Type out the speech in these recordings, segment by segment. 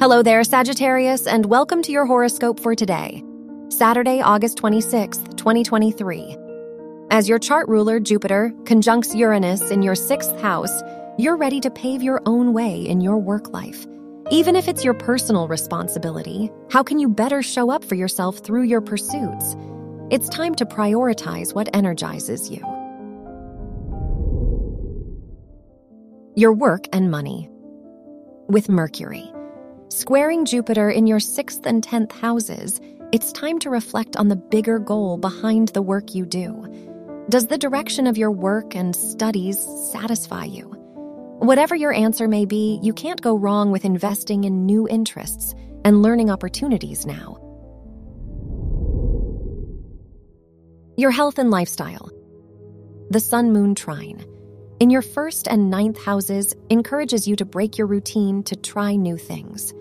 Hello there, Sagittarius, and welcome to your horoscope for today, Saturday, August 26th, 2023. As your chart ruler, Jupiter, conjuncts Uranus in your sixth house, you're ready to pave your own way in your work life. Even if it's your personal responsibility, how can you better show up for yourself through your pursuits? It's time to prioritize what energizes you. Your work and money. With Mercury. Squaring Jupiter in your sixth and tenth houses, it's time to reflect on the bigger goal behind the work you do. Does the direction of your work and studies satisfy you? Whatever your answer may be, you can't go wrong with investing in new interests and learning opportunities now. Your health and lifestyle. The Sun Moon Trine. In your first and ninth houses, encourages you to break your routine to try new things.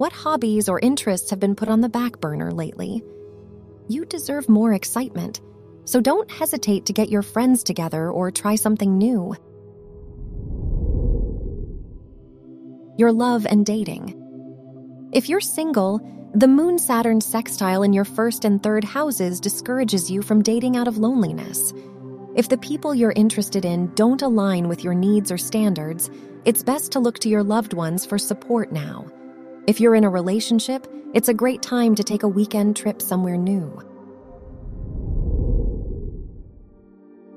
What hobbies or interests have been put on the back burner lately? You deserve more excitement, so don't hesitate to get your friends together or try something new. Your love and dating. If you're single, the Moon Saturn sextile in your first and third houses discourages you from dating out of loneliness. If the people you're interested in don't align with your needs or standards, it's best to look to your loved ones for support now. If you're in a relationship, it's a great time to take a weekend trip somewhere new.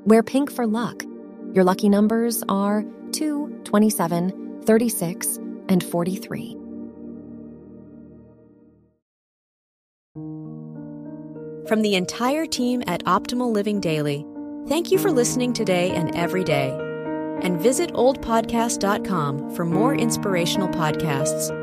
Wear pink for luck. Your lucky numbers are 2, 27, 36, and 43. From the entire team at Optimal Living Daily, thank you for listening today and every day. And visit oldpodcast.com for more inspirational podcasts.